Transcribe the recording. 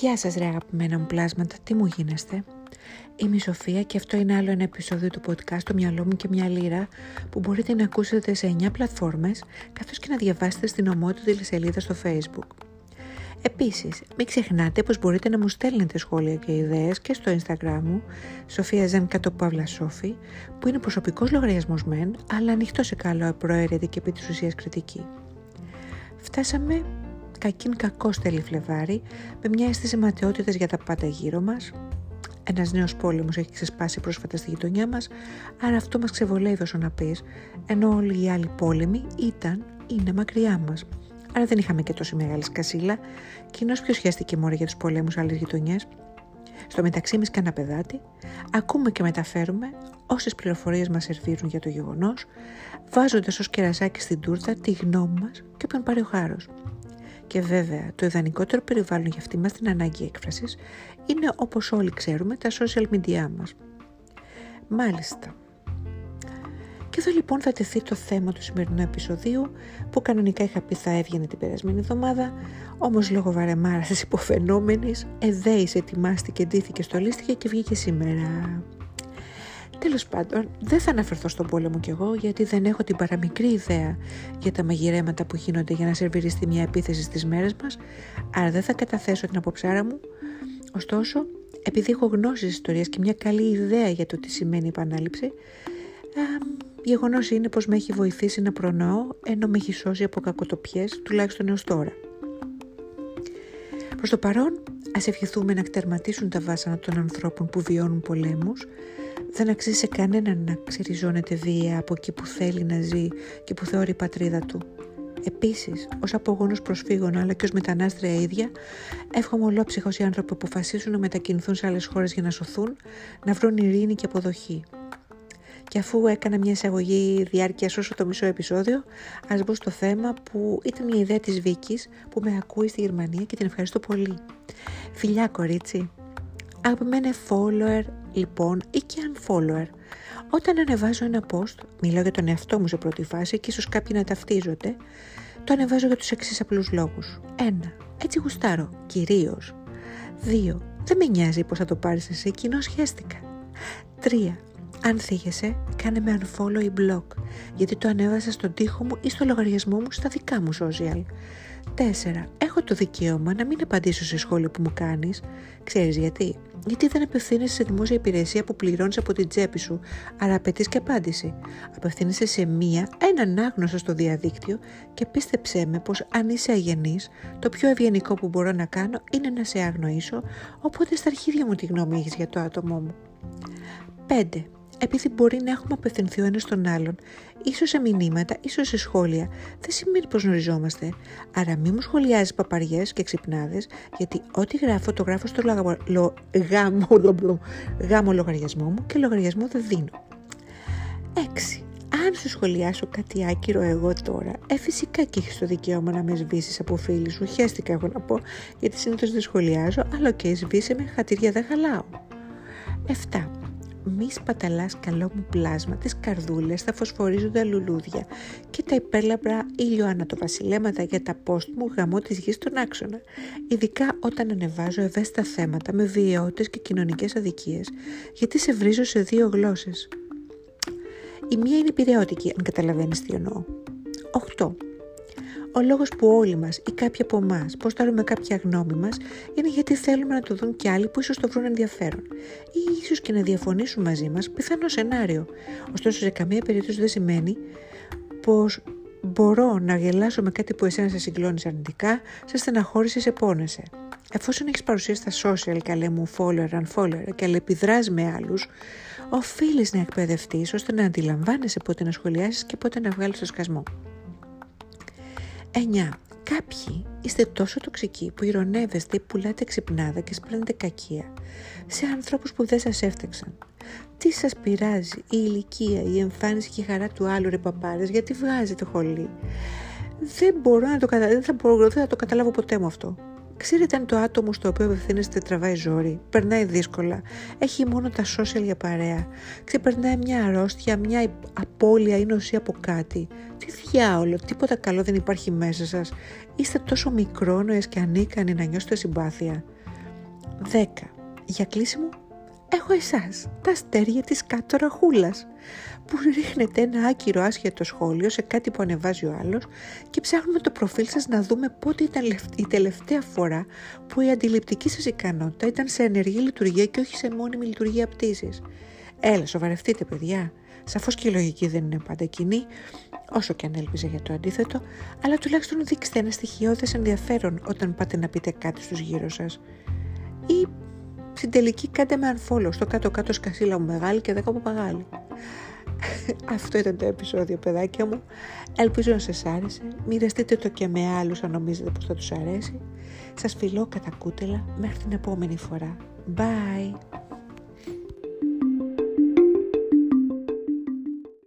Γεια σας ρε αγαπημένα μου πλάσματα, τι μου γίνεστε; Είμαι η Σοφία και αυτό είναι άλλο ένα επεισόδιο του podcast «Το μυαλό μου και μια λίρα» που μπορείτε να ακούσετε σε 9 πλατφόρμες καθώς και να διαβάσετε στην ομότητα σελίδα στο facebook. Επίσης, μην ξεχνάτε πως μπορείτε να μου στέλνετε σχόλια και ιδέες και στο instagram μου Σοφία Ζεν κάτω Παύλα Σόφη που είναι προσωπικός λογαριασμός μεν αλλά ανοιχτό σε καλό προαίρετη και επί της ουσίας κριτική. Φτάσαμε κακήν κακό τέλη Φλεβάρι, με μια αίσθηση ματαιότητας για τα πάντα γύρω μας. Ένας νέος πόλεμος έχει ξεσπάσει πρόσφατα στη γειτονιά μας, άρα αυτό μας ξεβολεύει όσο να πεις, ενώ όλοι οι άλλοι πόλεμοι ήταν, είναι μακριά μας. Άρα δεν είχαμε και τόση μεγάλη σκασίλα, κοινώς ποιος χαίστηκε μόνο για τους πολέμους άλλες γειτονιές; Στο μεταξύ, εμείς κάνα παιδάτη, ακούμε και μεταφέρουμε όσες πληροφορίες μας σερβίρουν για το γεγονός, βάζοντας ως κερασάκι στην τούρτα τη γνώμη μας και όποιον πάρει ο χάρος. Και βέβαια, το ιδανικότερο περιβάλλον για αυτή μας την ανάγκη έκφρασης είναι όπως όλοι ξέρουμε τα social media μας. Μάλιστα. Και εδώ λοιπόν θα τεθεί το θέμα του σημερινού επεισοδίου που κανονικά είχα πει θα έβγαινε την περασμένη εβδομάδα όμως λόγω βαρεμάρας υποφαινόμενης εδέης ετοιμάστηκε, ντύθηκε, στολίστηκε και βγήκε σήμερα. Τέλος πάντων, δεν θα αναφερθώ στον πόλεμο κι εγώ, γιατί δεν έχω την παραμικρή ιδέα για τα μαγειρέματα που γίνονται για να σερβιριστεί μια επίθεση στις μέρες μας, άρα δεν θα καταθέσω την αποψάρα μου. Ωστόσο, επειδή έχω γνώσεις ιστορίας και μια καλή ιδέα για το τι σημαίνει επανάληψη, γεγονός είναι πως με έχει βοηθήσει να προνοώ, ενώ με έχει σώσει από κακοτοπιές, τουλάχιστον έως τώρα. Προς το παρόν, ας ευχηθούμε να τερματίσουν τα βάσανα των ανθρώπων που βιώνουν πολέμους, δεν αξίζει σε κανέναν να ξεριζώνεται βία από εκεί που θέλει να ζει και που θεωρεί πατρίδα του. Επίσης, ως απογόνο προσφύγων αλλά και ως μετανάστρια ίδια, εύχομαι ολόψυχος οι άνθρωποι που αποφασίσουν να μετακινηθούν σε άλλες χώρες για να σωθούν, να βρουν ειρήνη και αποδοχή. Και αφού έκανα μια εισαγωγή διάρκειας όσο το μισό επεισόδιο, ας μπω στο θέμα που ήταν μια ιδέα της Βίκης που με ακούει στη Γερμανία και την ευχαριστώ πολύ. Φιλιά, κορίτσι! Αγαπημένε follower λοιπόν ή και unfollower. Όταν ανεβάζω ένα post, μιλάω για τον εαυτό μου σε πρώτη φάση και ίσως κάποιοι να ταυτίζονται, το ανεβάζω για τους εξής απλούς λόγους. Ένα, έτσι γουστάρω, κυρίως. Δύο, δεν με νοιάζει πώς θα το πάρεις εσύ, κοινώς χαίστηκα. Τρία, αν θίγεσαι, κάνε με unfollow ή blog, γιατί το ανέβασα στον τοίχο μου ή στο λογαριασμό μου στα δικά μου social. 4. Έχω το δικαίωμα να μην απαντήσω σε σχόλια που μου κάνεις. Ξέρεις γιατί; Γιατί δεν απευθύνεσαι σε δημόσια υπηρεσία που πληρώνεις από την τσέπη σου, αλλά απαιτείς και απάντηση. Απευθύνεσαι σε μία, έναν άγνωστο στο διαδίκτυο και πίστεψέ με πως αν είσαι αγενής, το πιο ευγενικό που μπορώ να κάνω είναι να σε αγνοήσω, οπότε στα αρχίδια μου τη γνώμη έχεις για το άτομό μου. 5 επειδή μπορεί να έχουμε απευθυνθεί ο ένας στον άλλον, ίσως σε μηνύματα, ίσως σε σχόλια, δεν σημαίνει πως γνωριζόμαστε. Άρα μη μου σχολιάζεις παπαριές και ξυπνάδες, γιατί ό,τι γράφω το γράφω στο λογα... λο... γάμο... γάμο λογαριασμό μου και λογαριασμό δεν δίνω. 6. Αν σου σχολιάσω κάτι άκυρο εγώ τώρα, ε, φυσικά και έχεις το δικαίωμα να με σβήσεις από φίλη σου. Χαίστηκα εγώ να πω, γιατί συνήθως δεν σχολιάζω, αλλά και σβήσε με χατήρια δεν χαλάω. 7 μη σπαταλάς καλό μου πλάσμα, τις καρδούλες, τα φωσφορίζοντα λουλούδια και τα υπέρλαμπρα ηλιοανατοβασιλέματα για τα post μου γαμό της γης στον άξονα, ειδικά όταν ανεβάζω ευαίσθητα θέματα με βιαιότητες και κοινωνικές αδικίες, γιατί σε βρίζω σε δύο γλώσσες. Η μία είναι πυρεώτικη, αν καταλαβαίνεις τι εννοώ. 8. Ο λόγος που όλοι μας ή κάποιοι από εμάς ποστάρουμε κάποια γνώμη μας είναι γιατί θέλουμε να το δουν κι άλλοι που ίσως το βρουν ενδιαφέρον ή ίσως και να διαφωνήσουν μαζί μας, πιθανό σενάριο. Ωστόσο, σε καμία περίπτωση δεν σημαίνει πως μπορώ να γελάσω με κάτι που εσένα σε συγκλώνεις αρνητικά, σε στεναχώρησε, σε πόνεσαι. Εφόσον έχεις παρουσία στα social, καλέ μου follower, unfollower και αλληλεπιδράς με άλλους, οφείλεις να εκπαιδευτείς ώστε να αντιλαμβάνεσαι πότε να σχολιάσεις και πότε να βγάλεις το σκασμό. 9. Κάποιοι είστε τόσο τοξικοί που ηρωνεύεστε, πουλάτε ξυπνάδα και σπραίνετε κακία σε ανθρώπους που δεν σας έφταξαν. Τι σας πειράζει η ηλικία, η εμφάνιση και η χαρά του άλλου ρε παπάρες, γιατί βγάζετε χολή. Δεν μπορώ να το καταλάβω, δεν θα, μπορώ, δεν θα το καταλάβω ποτέ μου αυτό. Ξέρετε αν το άτομο στο οποίο απευθύνεστε τραβάει ζόρι, περνάει δύσκολα, έχει μόνο τα social για παρέα, ξεπερνάει μια αρρώστια, μια απώλεια ή νοσία από κάτι. Τι διάολο, τίποτα καλό δεν υπάρχει μέσα σας. Είστε τόσο μικρόνοες και ανίκανοι να νιώσετε συμπάθεια. 10. Για κλείσιμο έχω εσάς, τα αστέρια της κάτω ραχούλας, που ρίχνετε ένα άκυρο άσχετο σχόλιο σε κάτι που ανεβάζει ο άλλος και ψάχνουμε το προφίλ σας να δούμε πότε ήταν η τελευταία φορά που η αντιληπτική σας ικανότητα ήταν σε ενεργή λειτουργία και όχι σε μόνιμη λειτουργία πτήσης. Έλα, σοβαρευτείτε παιδιά. Σαφώς και η λογική δεν είναι πάντα κοινή, όσο και αν έλπιζε για το αντίθετο, αλλά τουλάχιστον δείξτε ένα στοιχειώδες ενδιαφέρον όταν πάτε να πείτε κάτι στους γύρω σας. Ή στην τελική κάντε με unfollow στο κάτω-κάτω σκασίλα μου μεγάλη και δέκα παπαγάλη. Αυτό ήταν το επεισόδιο παιδάκια μου. Ελπίζω να σας άρεσε. Μοιραστείτε το και με άλλους αν νομίζετε πως θα τους αρέσει. Σας φιλώ κατά κούτελα μέχρι την επόμενη φορά. Bye!